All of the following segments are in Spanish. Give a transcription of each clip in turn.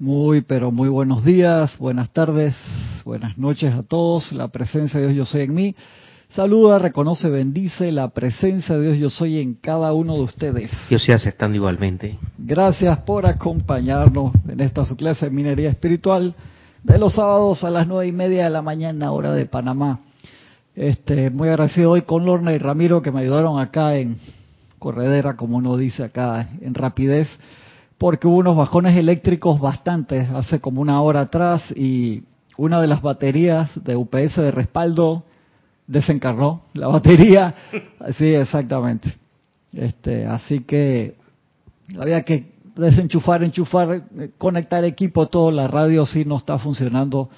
Muy, pero muy buenos días, buenas tardes, buenas noches a todos. La presencia de Dios yo soy en mí. Saluda, reconoce, bendice la presencia de Dios yo soy en cada uno de ustedes. Yo estoy aceptando igualmente. Gracias por acompañarnos en esta su clase de minería espiritual de los sábados a las nueve y media de la mañana, hora de Panamá. Este, muy agradecido hoy con Lorna y Ramiro que me ayudaron acá en corredera, como uno dice acá, en rapidez porque hubo unos bajones eléctricos bastantes hace como una hora atrás y una de las baterías de UPS de respaldo desencarnó la batería. Sí, exactamente. Este, así que había que desenchufar, enchufar, conectar equipo, todo. La radio sí no está funcionando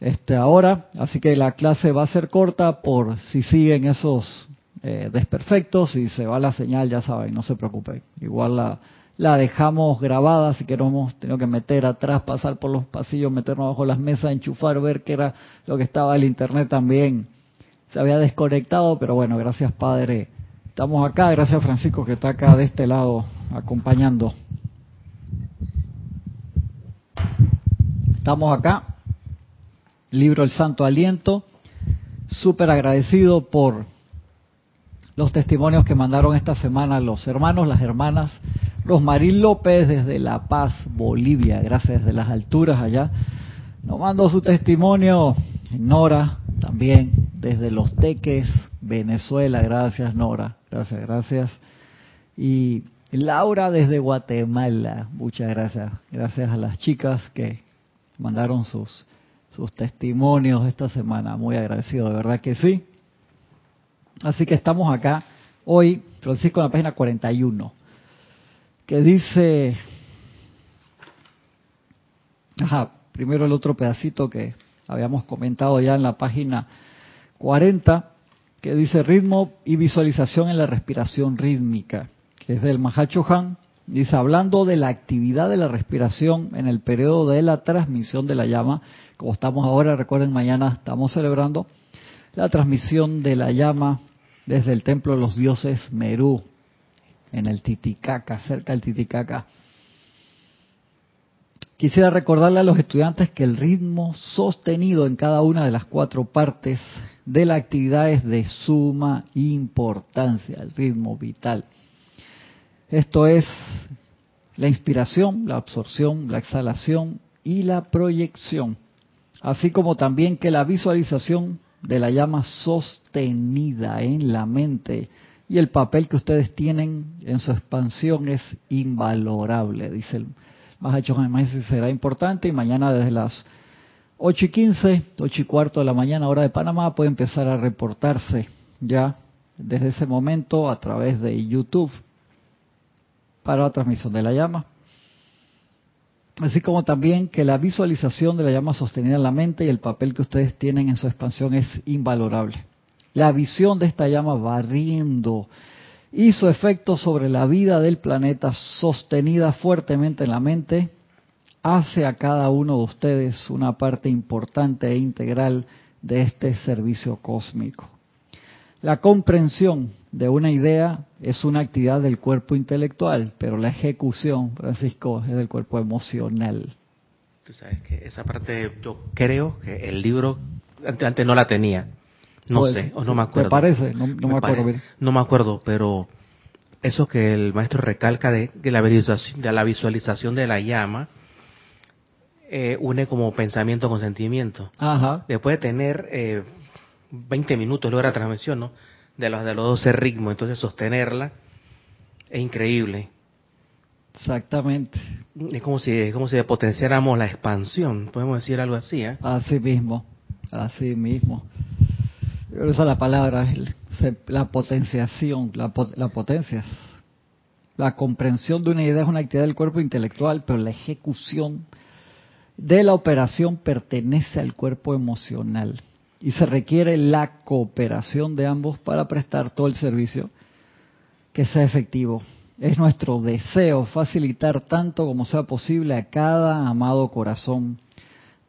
este ahora, así que la clase va a ser corta por si siguen esos eh, desperfectos y se va la señal, ya saben, no se preocupen. Igual la la dejamos grabada, así que nos hemos tenido que meter atrás, pasar por los pasillos, meternos bajo las mesas, enchufar, ver qué era lo que estaba el internet también. Se había desconectado, pero bueno, gracias Padre. Estamos acá, gracias Francisco que está acá de este lado acompañando. Estamos acá, libro El Santo Aliento, súper agradecido por los testimonios que mandaron esta semana los hermanos, las hermanas Rosmarín López desde La Paz, Bolivia, gracias desde las alturas allá. Nos mandó su testimonio Nora también desde Los Teques, Venezuela, gracias Nora, gracias, gracias. Y Laura desde Guatemala, muchas gracias. Gracias a las chicas que mandaron sus, sus testimonios esta semana, muy agradecido, de verdad que sí. Así que estamos acá hoy, Francisco, en la página 41 que dice, ajá, primero el otro pedacito que habíamos comentado ya en la página 40, que dice ritmo y visualización en la respiración rítmica, que es del Mahacho Han, dice hablando de la actividad de la respiración en el periodo de la transmisión de la llama, como estamos ahora, recuerden, mañana estamos celebrando la transmisión de la llama desde el templo de los dioses Merú, en el Titicaca, cerca del Titicaca. Quisiera recordarle a los estudiantes que el ritmo sostenido en cada una de las cuatro partes de la actividad es de suma importancia, el ritmo vital. Esto es la inspiración, la absorción, la exhalación y la proyección, así como también que la visualización de la llama sostenida en la mente y el papel que ustedes tienen en su expansión es invalorable, dice el Mahacho Maestro, será importante y mañana desde las 8 y 15, 8 y cuarto de la mañana, hora de Panamá, puede empezar a reportarse ya desde ese momento a través de YouTube para la transmisión de la llama. Así como también que la visualización de la llama sostenida en la mente y el papel que ustedes tienen en su expansión es invalorable. La visión de esta llama barriendo su efecto sobre la vida del planeta sostenida fuertemente en la mente hace a cada uno de ustedes una parte importante e integral de este servicio cósmico. La comprensión de una idea es una actividad del cuerpo intelectual, pero la ejecución, Francisco, es del cuerpo emocional. Tú sabes que esa parte yo creo que el libro antes no la tenía. No pues, sé, o no me acuerdo. ¿Te parece? No, me, acuerdo. No me acuerdo, pero eso que el maestro recalca de, la, visualización, de la visualización de la llama, eh, une como pensamiento con sentimiento. Ajá. Después de tener eh, 20 minutos luego de la transmisión, ¿no? De los, de los 12 ritmos, entonces sostenerla es increíble. Exactamente. Es como si, es como si potenciáramos la expansión, podemos decir algo así, ¿eh? Así mismo, así mismo. Esa es la palabra, la potenciación, la, la potencia. La comprensión de una idea es una actividad del cuerpo intelectual, pero la ejecución de la operación pertenece al cuerpo emocional y se requiere la cooperación de ambos para prestar todo el servicio que sea efectivo. Es nuestro deseo facilitar tanto como sea posible a cada amado corazón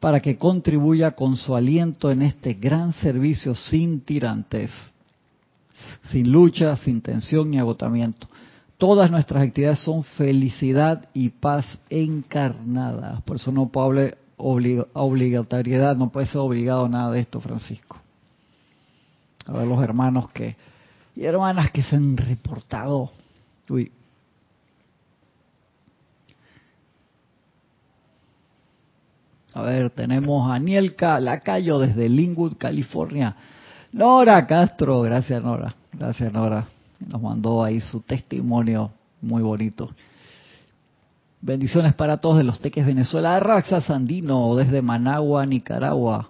para que contribuya con su aliento en este gran servicio sin tirantes, sin lucha, sin tensión ni agotamiento. Todas nuestras actividades son felicidad y paz encarnada. Por eso no puede haber obligatoriedad, no puede ser obligado a nada de esto, Francisco. A ver los hermanos que y hermanas que se han reportado. Uy. A ver, tenemos a Anielka Lacayo desde Linwood, California. Nora Castro, gracias Nora, gracias Nora. Nos mandó ahí su testimonio muy bonito. Bendiciones para todos de los Teques Venezuela. Raxa Sandino desde Managua, Nicaragua.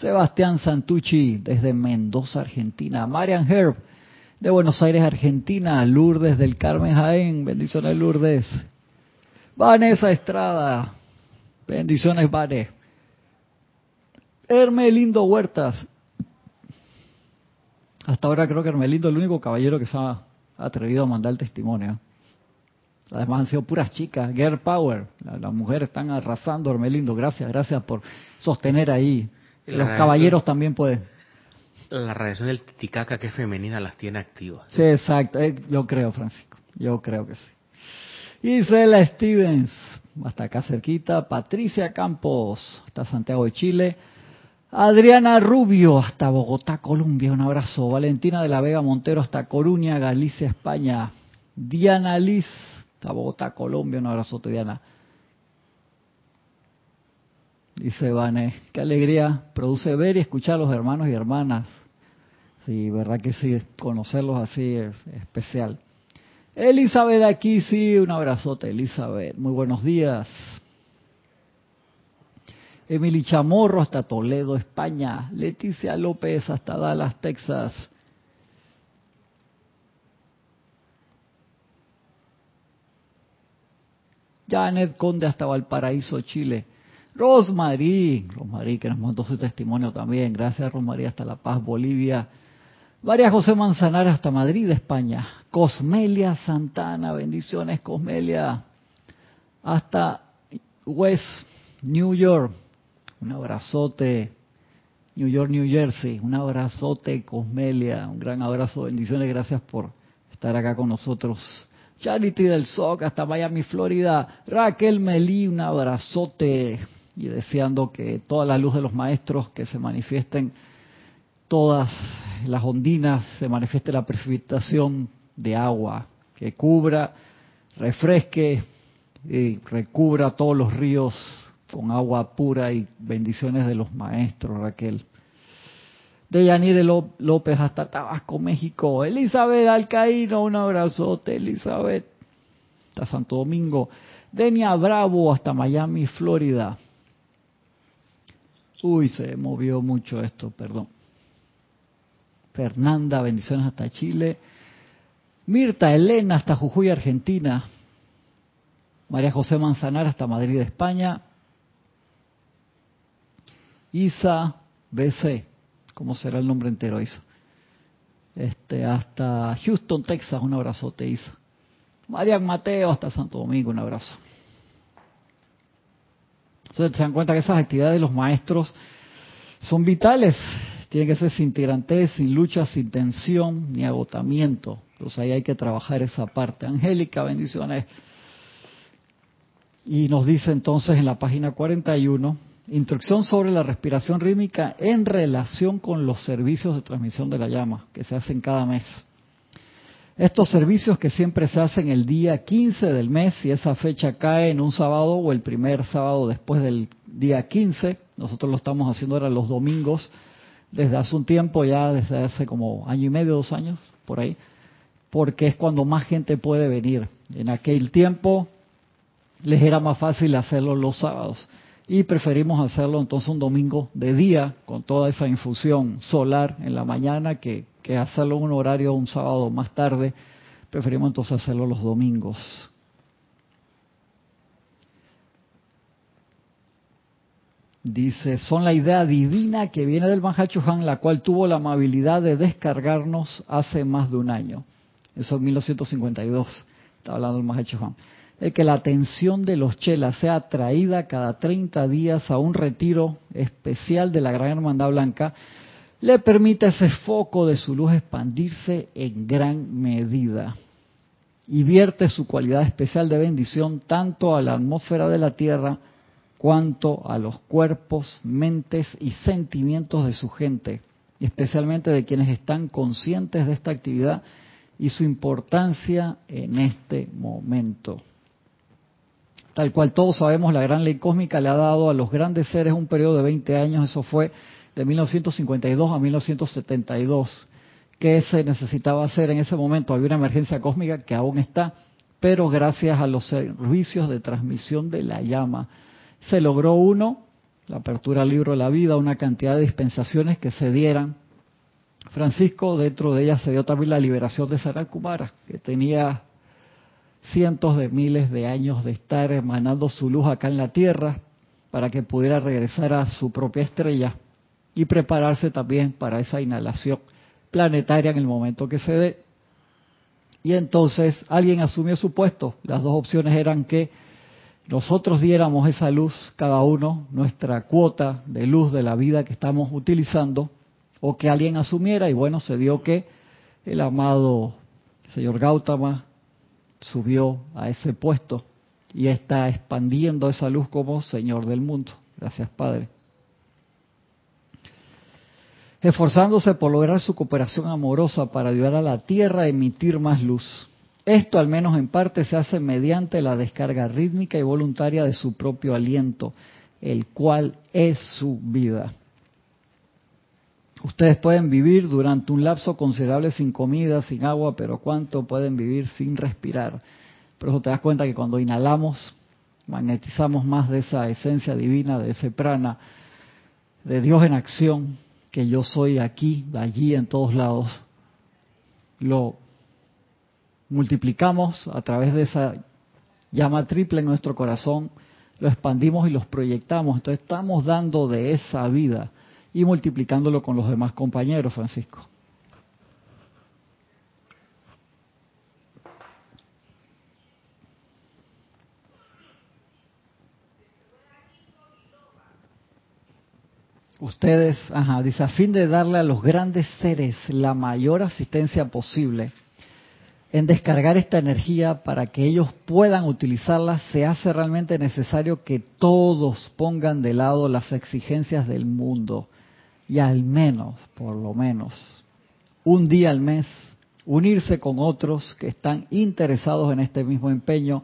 Sebastián Santucci desde Mendoza, Argentina. Marian Herb de Buenos Aires, Argentina. Lourdes del Carmen Jaén. Bendiciones, Lourdes. Vanessa Estrada. Bendiciones, Vane. Hermelindo Huertas. Hasta ahora creo que Hermelindo es el único caballero que se ha atrevido a mandar el testimonio. Además han sido puras chicas. Girl Power. Las mujeres están arrasando, Hermelindo. Gracias, gracias por sostener ahí los caballeros también pueden. La radiación del titicaca que es femenina las tiene activas. Sí, exacto. Eh, yo creo, Francisco. Yo creo que sí. Isela Stevens, hasta acá cerquita. Patricia Campos, hasta Santiago de Chile. Adriana Rubio, hasta Bogotá, Colombia. Un abrazo. Valentina de la Vega Montero, hasta Coruña, Galicia, España. Diana Liz, hasta Bogotá, Colombia. Un abrazo, Diana. Dice Vane, qué alegría produce ver y escuchar a los hermanos y hermanas. Sí, verdad que sí, conocerlos así es especial. Elizabeth aquí, sí, un abrazote, Elizabeth. Muy buenos días. Emily Chamorro hasta Toledo, España. Leticia López hasta Dallas, Texas. Janet Conde hasta Valparaíso, Chile. Rosmarie, Rosmarie que nos mandó su testimonio también, gracias Rosmarie hasta La Paz, Bolivia. María José Manzanares hasta Madrid, España. Cosmelia Santana, bendiciones Cosmelia. Hasta West New York, un abrazote. New York, New Jersey, un abrazote Cosmelia, un gran abrazo, bendiciones, gracias por estar acá con nosotros. Charity del SOC hasta Miami, Florida. Raquel Melí, un abrazote y deseando que toda la luz de los maestros que se manifiesten todas las ondinas, se manifieste la precipitación de agua que cubra, refresque y recubra todos los ríos con agua pura y bendiciones de los maestros, Raquel. De Yanire López hasta Tabasco, México. Elizabeth Alcaíno, un abrazote, Elizabeth. Hasta Santo Domingo. Denia Bravo hasta Miami, Florida. Uy, se movió mucho esto, perdón. Fernanda, bendiciones hasta Chile. Mirta Elena hasta Jujuy, Argentina. María José Manzanar hasta Madrid, España. Isa BC, ¿cómo será el nombre entero, Isa? Este, hasta Houston, Texas, un abrazote, Isa. Marian Mateo hasta Santo Domingo, un abrazo. Se dan cuenta que esas actividades de los maestros son vitales, tienen que ser sin tirantes, sin lucha, sin tensión ni agotamiento. Entonces ahí hay que trabajar esa parte. Angélica, bendiciones. Y nos dice entonces en la página 41, instrucción sobre la respiración rítmica en relación con los servicios de transmisión de la llama que se hacen cada mes. Estos servicios que siempre se hacen el día 15 del mes, si esa fecha cae en un sábado o el primer sábado después del día 15, nosotros lo estamos haciendo ahora los domingos, desde hace un tiempo, ya desde hace como año y medio, dos años, por ahí, porque es cuando más gente puede venir. En aquel tiempo les era más fácil hacerlo los sábados y preferimos hacerlo entonces un domingo de día con toda esa infusión solar en la mañana que que hacerlo un horario un sábado más tarde, preferimos entonces hacerlo los domingos. Dice, son la idea divina que viene del Mahachohan, la cual tuvo la amabilidad de descargarnos hace más de un año. Eso en 1952, está hablando el Mahachohan. Es que la atención de los chelas sea traída cada 30 días a un retiro especial de la Gran Hermandad Blanca, le permite ese foco de su luz expandirse en gran medida. y vierte su cualidad especial de bendición tanto a la atmósfera de la Tierra cuanto a los cuerpos, mentes y sentimientos de su gente, especialmente de quienes están conscientes de esta actividad y su importancia en este momento. Tal cual todos sabemos, la gran ley cósmica le ha dado a los grandes seres un periodo de 20 años, eso fue de 1952 a 1972. ¿Qué se necesitaba hacer en ese momento? Había una emergencia cósmica que aún está, pero gracias a los servicios de transmisión de la llama, se logró uno, la apertura al libro de la vida, una cantidad de dispensaciones que se dieran. Francisco, dentro de ellas se dio también la liberación de Kumara, que tenía cientos de miles de años de estar emanando su luz acá en la Tierra para que pudiera regresar a su propia estrella y prepararse también para esa inhalación planetaria en el momento que se dé. Y entonces alguien asumió su puesto. Las dos opciones eran que nosotros diéramos esa luz, cada uno, nuestra cuota de luz de la vida que estamos utilizando, o que alguien asumiera, y bueno, se dio que el amado señor Gautama subió a ese puesto y está expandiendo esa luz como Señor del mundo. Gracias, Padre. Esforzándose por lograr su cooperación amorosa para ayudar a la Tierra a emitir más luz. Esto, al menos en parte, se hace mediante la descarga rítmica y voluntaria de su propio aliento, el cual es su vida. Ustedes pueden vivir durante un lapso considerable sin comida, sin agua, pero ¿cuánto pueden vivir sin respirar? Por eso te das cuenta que cuando inhalamos, magnetizamos más de esa esencia divina, de ese prana, de Dios en acción, que yo soy aquí, allí, en todos lados. Lo multiplicamos a través de esa llama triple en nuestro corazón, lo expandimos y los proyectamos. Entonces estamos dando de esa vida y multiplicándolo con los demás compañeros, Francisco. Ustedes, ajá, dice, a fin de darle a los grandes seres la mayor asistencia posible en descargar esta energía para que ellos puedan utilizarla, se hace realmente necesario que todos pongan de lado las exigencias del mundo y al menos, por lo menos, un día al mes, unirse con otros que están interesados en este mismo empeño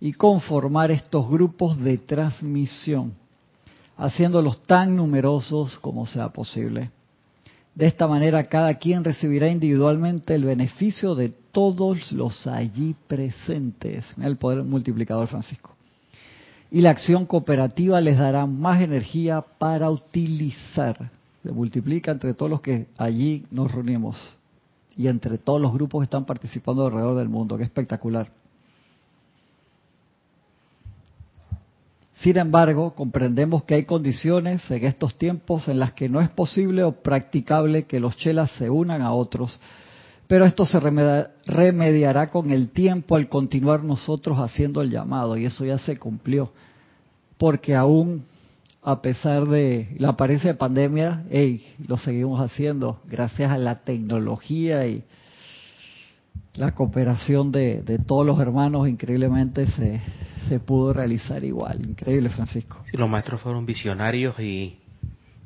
y conformar estos grupos de transmisión, haciéndolos tan numerosos como sea posible. De esta manera cada quien recibirá individualmente el beneficio de todos los allí presentes. el poder multiplicador Francisco. Y la acción cooperativa les dará más energía para utilizar se multiplica entre todos los que allí nos reunimos y entre todos los grupos que están participando alrededor del mundo. Qué espectacular. Sin embargo, comprendemos que hay condiciones en estos tiempos en las que no es posible o practicable que los chelas se unan a otros, pero esto se remediará con el tiempo al continuar nosotros haciendo el llamado, y eso ya se cumplió, porque aún a pesar de la apariencia de pandemia, lo seguimos haciendo gracias a la tecnología y la cooperación de, todos los hermanos, increíblemente se, se pudo realizar igual. Increíble, Francisco. Sí, los maestros fueron visionarios y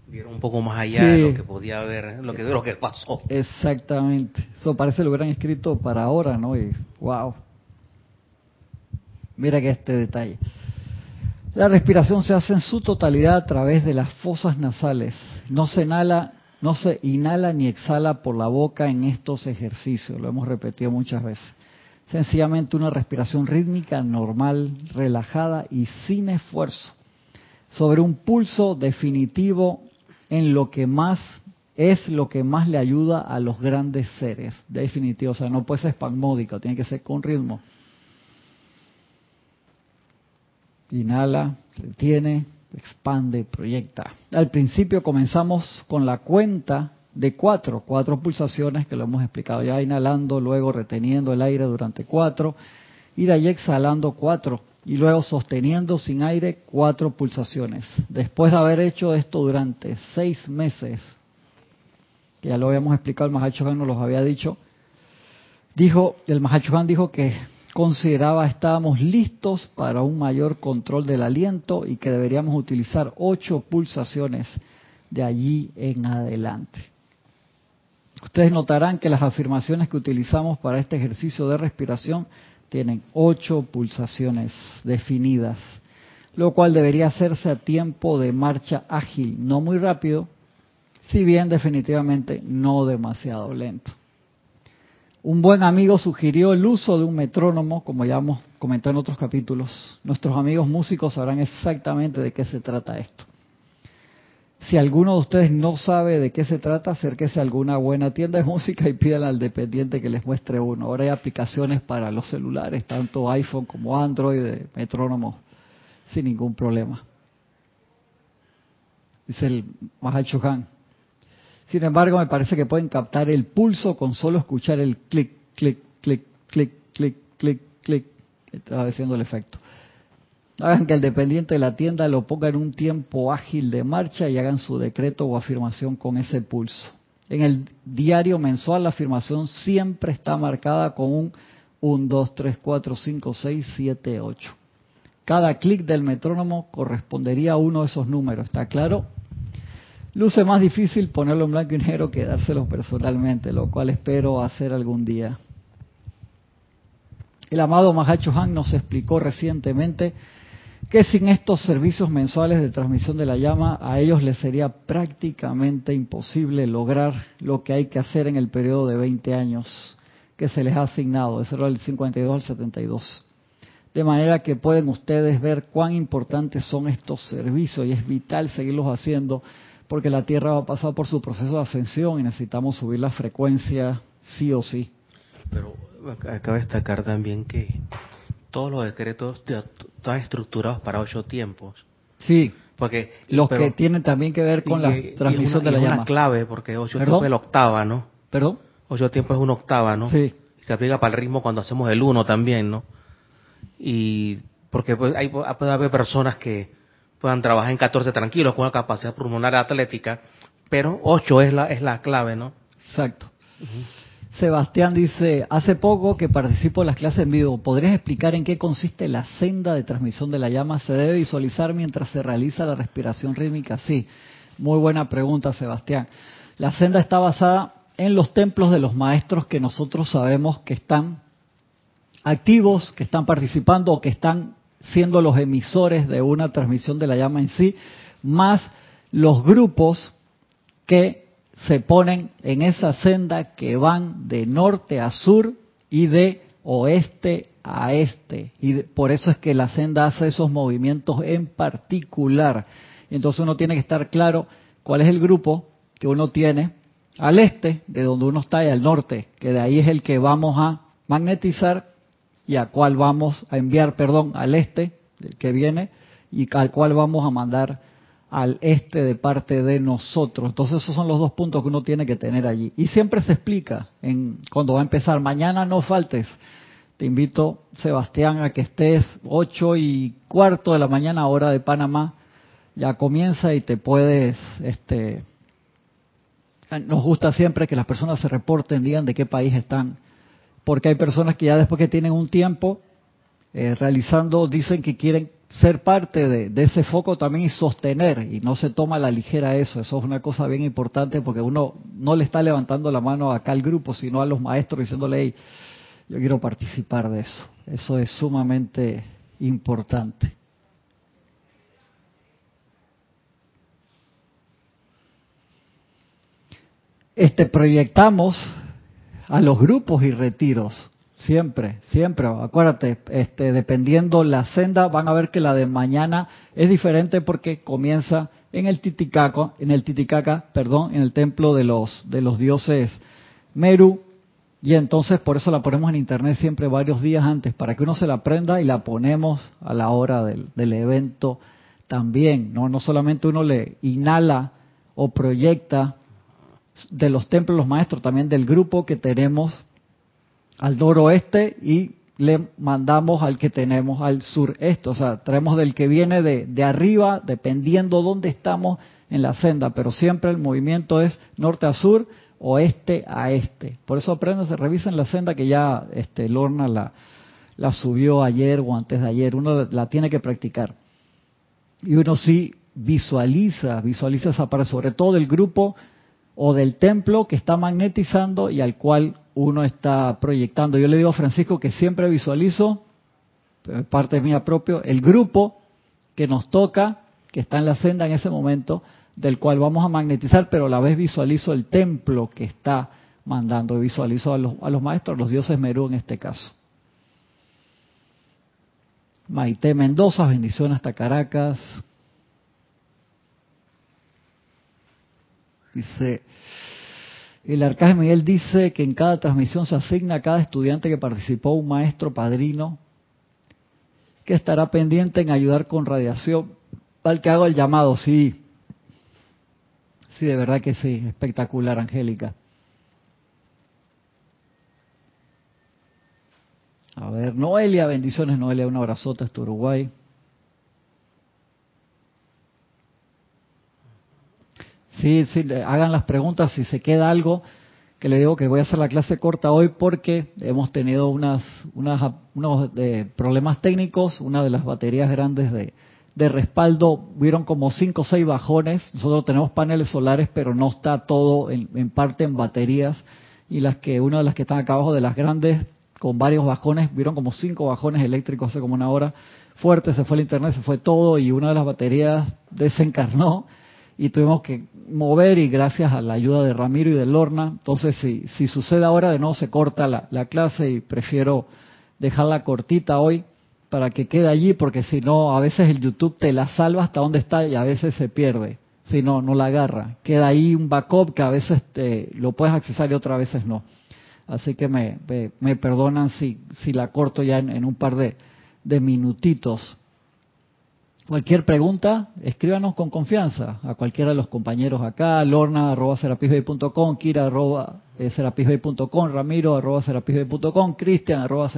vieron un poco más allá de lo que podía haber, lo que, lo que pasó. Exactamente. Eso parece lo hubieran escrito para ahora, ¿no? Y wow. Mira que este detalle. La respiración se hace en su totalidad a través de las fosas nasales. No se inhala, no se inhala ni exhala por la boca en estos ejercicios. Lo hemos repetido muchas veces. Sencillamente una respiración rítmica, normal, relajada y sin esfuerzo. Sobre un pulso definitivo en lo que más es lo que más le ayuda a los grandes seres. Definitivo, o sea, no puede ser espasmódico, tiene que ser con ritmo. Inhala, retiene, expande, proyecta. Al principio comenzamos con la cuenta de cuatro, cuatro pulsaciones que lo hemos explicado ya, inhalando, luego reteniendo el aire durante cuatro, y de ahí exhalando cuatro, y luego sosteniendo sin aire cuatro pulsaciones. Después de haber hecho esto durante seis meses, que ya lo habíamos explicado, el Mahacho nos los había dicho, dijo, el Mahacho dijo que consideraba estábamos listos para un mayor control del aliento y que deberíamos utilizar ocho pulsaciones de allí en adelante. Ustedes notarán que las afirmaciones que utilizamos para este ejercicio de respiración tienen ocho pulsaciones definidas, lo cual debería hacerse a tiempo de marcha ágil, no muy rápido, si bien definitivamente no demasiado lento. Un buen amigo sugirió el uso de un metrónomo, como ya hemos comentado en otros capítulos. Nuestros amigos músicos sabrán exactamente de qué se trata esto. Si alguno de ustedes no sabe de qué se trata, acérquese a alguna buena tienda de música y pídale al dependiente que les muestre uno. Ahora hay aplicaciones para los celulares, tanto iPhone como Android, de metrónomo, sin ningún problema. Dice el Mahacho. Sin embargo, me parece que pueden captar el pulso con solo escuchar el clic, clic, clic, clic, clic, clic, clic. Está haciendo el efecto. Hagan que el dependiente de la tienda lo ponga en un tiempo ágil de marcha y hagan su decreto o afirmación con ese pulso. En el diario mensual la afirmación siempre está marcada con un 1, 2, 3, 4, 5, 6, 7, 8. Cada clic del metrónomo correspondería a uno de esos números, ¿está claro? Luce más difícil ponerlo en blanco y negro que dárselo personalmente, lo cual espero hacer algún día. El amado Mahacho Han nos explicó recientemente que sin estos servicios mensuales de transmisión de la llama, a ellos les sería prácticamente imposible lograr lo que hay que hacer en el periodo de 20 años que se les ha asignado, de era del 52 al 72. De manera que pueden ustedes ver cuán importantes son estos servicios y es vital seguirlos haciendo porque la Tierra va a pasar por su proceso de ascensión y necesitamos subir la frecuencia sí o sí. Pero acaba de destacar también que todos los decretos están estructurados para ocho tiempos. Sí. Porque los que tienen también que ver con la transmisión de la llama. Es una clave porque ocho tiempos es la octava, ¿no? ¿Perdón? Ocho tiempos es una octava, ¿no? Sí. se aplica para el ritmo cuando hacemos el uno también, ¿no? Y porque pues, hay, puede haber personas que puedan trabajar en 14 tranquilos con una capacidad pulmonar atlética, pero 8 es la, es la clave, ¿no? Exacto. Sebastián dice, hace poco que participo en las clases en vivo, ¿podrías explicar en qué consiste la senda de transmisión de la llama? ¿Se debe visualizar mientras se realiza la respiración rítmica? Sí, muy buena pregunta, Sebastián. La senda está basada en los templos de los maestros que nosotros sabemos que están activos, que están participando o que están siendo los emisores de una transmisión de la llama en sí, más los grupos que se ponen en esa senda que van de norte a sur y de oeste a este. Y por eso es que la senda hace esos movimientos en particular. Entonces uno tiene que estar claro cuál es el grupo que uno tiene al este, de donde uno está, y al norte, que de ahí es el que vamos a magnetizar y a cuál vamos a enviar, perdón, al este, que viene, y al cual vamos a mandar al este de parte de nosotros. Entonces esos son los dos puntos que uno tiene que tener allí. Y siempre se explica en, cuando va a empezar, mañana no faltes. Te invito, Sebastián, a que estés ocho y cuarto de la mañana, hora de Panamá. Ya comienza y te puedes, este, nos gusta siempre que las personas se reporten, digan de qué país están porque hay personas que ya después que tienen un tiempo eh, realizando, dicen que quieren ser parte de, ese foco también y sostener, y no se toma la ligera eso, eso es una cosa bien importante porque uno no le está levantando la mano acá al grupo, sino a los maestros diciéndole, yo quiero participar de eso, eso es sumamente importante. Este proyectamos a los grupos y retiros. Siempre, siempre, acuérdate, este, dependiendo la senda, van a ver que la de mañana es diferente porque comienza en el Titicaca, en el Titicaca, perdón, en el templo de los de los dioses Meru, y entonces por eso la ponemos en internet siempre varios días antes, para que uno se la aprenda y la ponemos a la hora del, del evento también, ¿no? No solamente uno le inhala o proyecta de los templos los maestros, también del grupo que tenemos al noroeste y le mandamos al que tenemos al sureste, o sea, traemos del que viene de, de arriba, dependiendo dónde estamos en la senda, pero siempre el movimiento es norte a sur, oeste a este. Por eso aprendan, se revisen la senda que ya este, Lorna la, la subió ayer o antes de ayer, uno la tiene que practicar. Y uno sí visualiza, visualiza esa parte, sobre todo del grupo o del templo que está magnetizando y al cual uno está proyectando. Yo le digo a Francisco que siempre visualizo, eh, parte mía propio, el grupo que nos toca, que está en la senda en ese momento, del cual vamos a magnetizar, pero a la vez visualizo el templo que está mandando, visualizo a los, a los maestros, los dioses Merú en este caso. Maite Mendoza, bendiciones hasta Caracas. Dice, el arcángel Miguel dice que en cada transmisión se asigna a cada estudiante que participó un maestro padrino que estará pendiente en ayudar con radiación. Al que hago el llamado, sí. Sí, de verdad que sí. Espectacular, Angélica. A ver, Noelia, bendiciones Noelia, un abrazote hasta Uruguay. Sí, sí, hagan las preguntas. Si se queda algo, que le digo que voy a hacer la clase corta hoy porque hemos tenido unas, unas unos eh, problemas técnicos, una de las baterías grandes de, de respaldo, vieron como 5 o 6 bajones, nosotros tenemos paneles solares, pero no está todo en, en, parte en baterías, y las que, una de las que están acá abajo de las grandes, con varios bajones, vieron como 5 bajones eléctricos hace como una hora, fuerte, se fue el internet, se fue todo, y una de las baterías desencarnó, y tuvimos que mover y gracias a la ayuda de Ramiro y de Lorna, entonces si, si sucede ahora de nuevo se corta la, la clase y prefiero dejarla cortita hoy para que quede allí porque si no a veces el YouTube te la salva hasta donde está y a veces se pierde, si no, no la agarra, queda ahí un backup que a veces te, lo puedes accesar y otras veces no. Así que me, me, perdonan si, si la corto ya en, en un par de, de minutitos. Cualquier pregunta, escríbanos con confianza a cualquiera de los compañeros acá, lorna arroba kira arroba ramiro arroba cristian arroba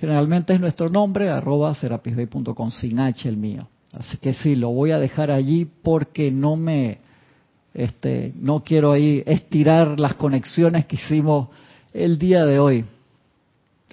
Generalmente es nuestro nombre, arroba sin H el mío. Así que sí, lo voy a dejar allí porque no me, este, no quiero ahí estirar las conexiones que hicimos el día de hoy.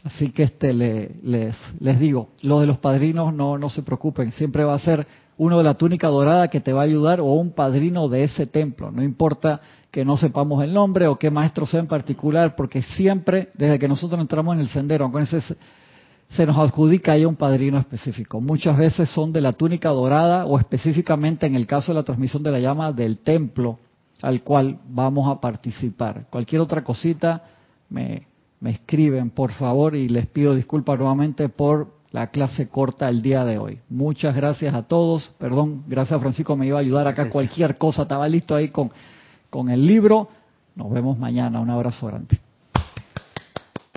Así que este les, les digo, lo de los padrinos no, no se preocupen, siempre va a ser uno de la túnica dorada que te va a ayudar o un padrino de ese templo, no importa que no sepamos el nombre o qué maestro sea en particular, porque siempre, desde que nosotros entramos en el sendero, se, se nos adjudica ahí un padrino específico. Muchas veces son de la túnica dorada o específicamente en el caso de la transmisión de la llama del templo al cual vamos a participar. Cualquier otra cosita me, me escriben, por favor, y les pido disculpas nuevamente por la clase corta el día de hoy. Muchas gracias a todos. Perdón, gracias Francisco, me iba a ayudar acá cualquier cosa. Estaba listo ahí con, con el libro. Nos vemos mañana. Un abrazo grande.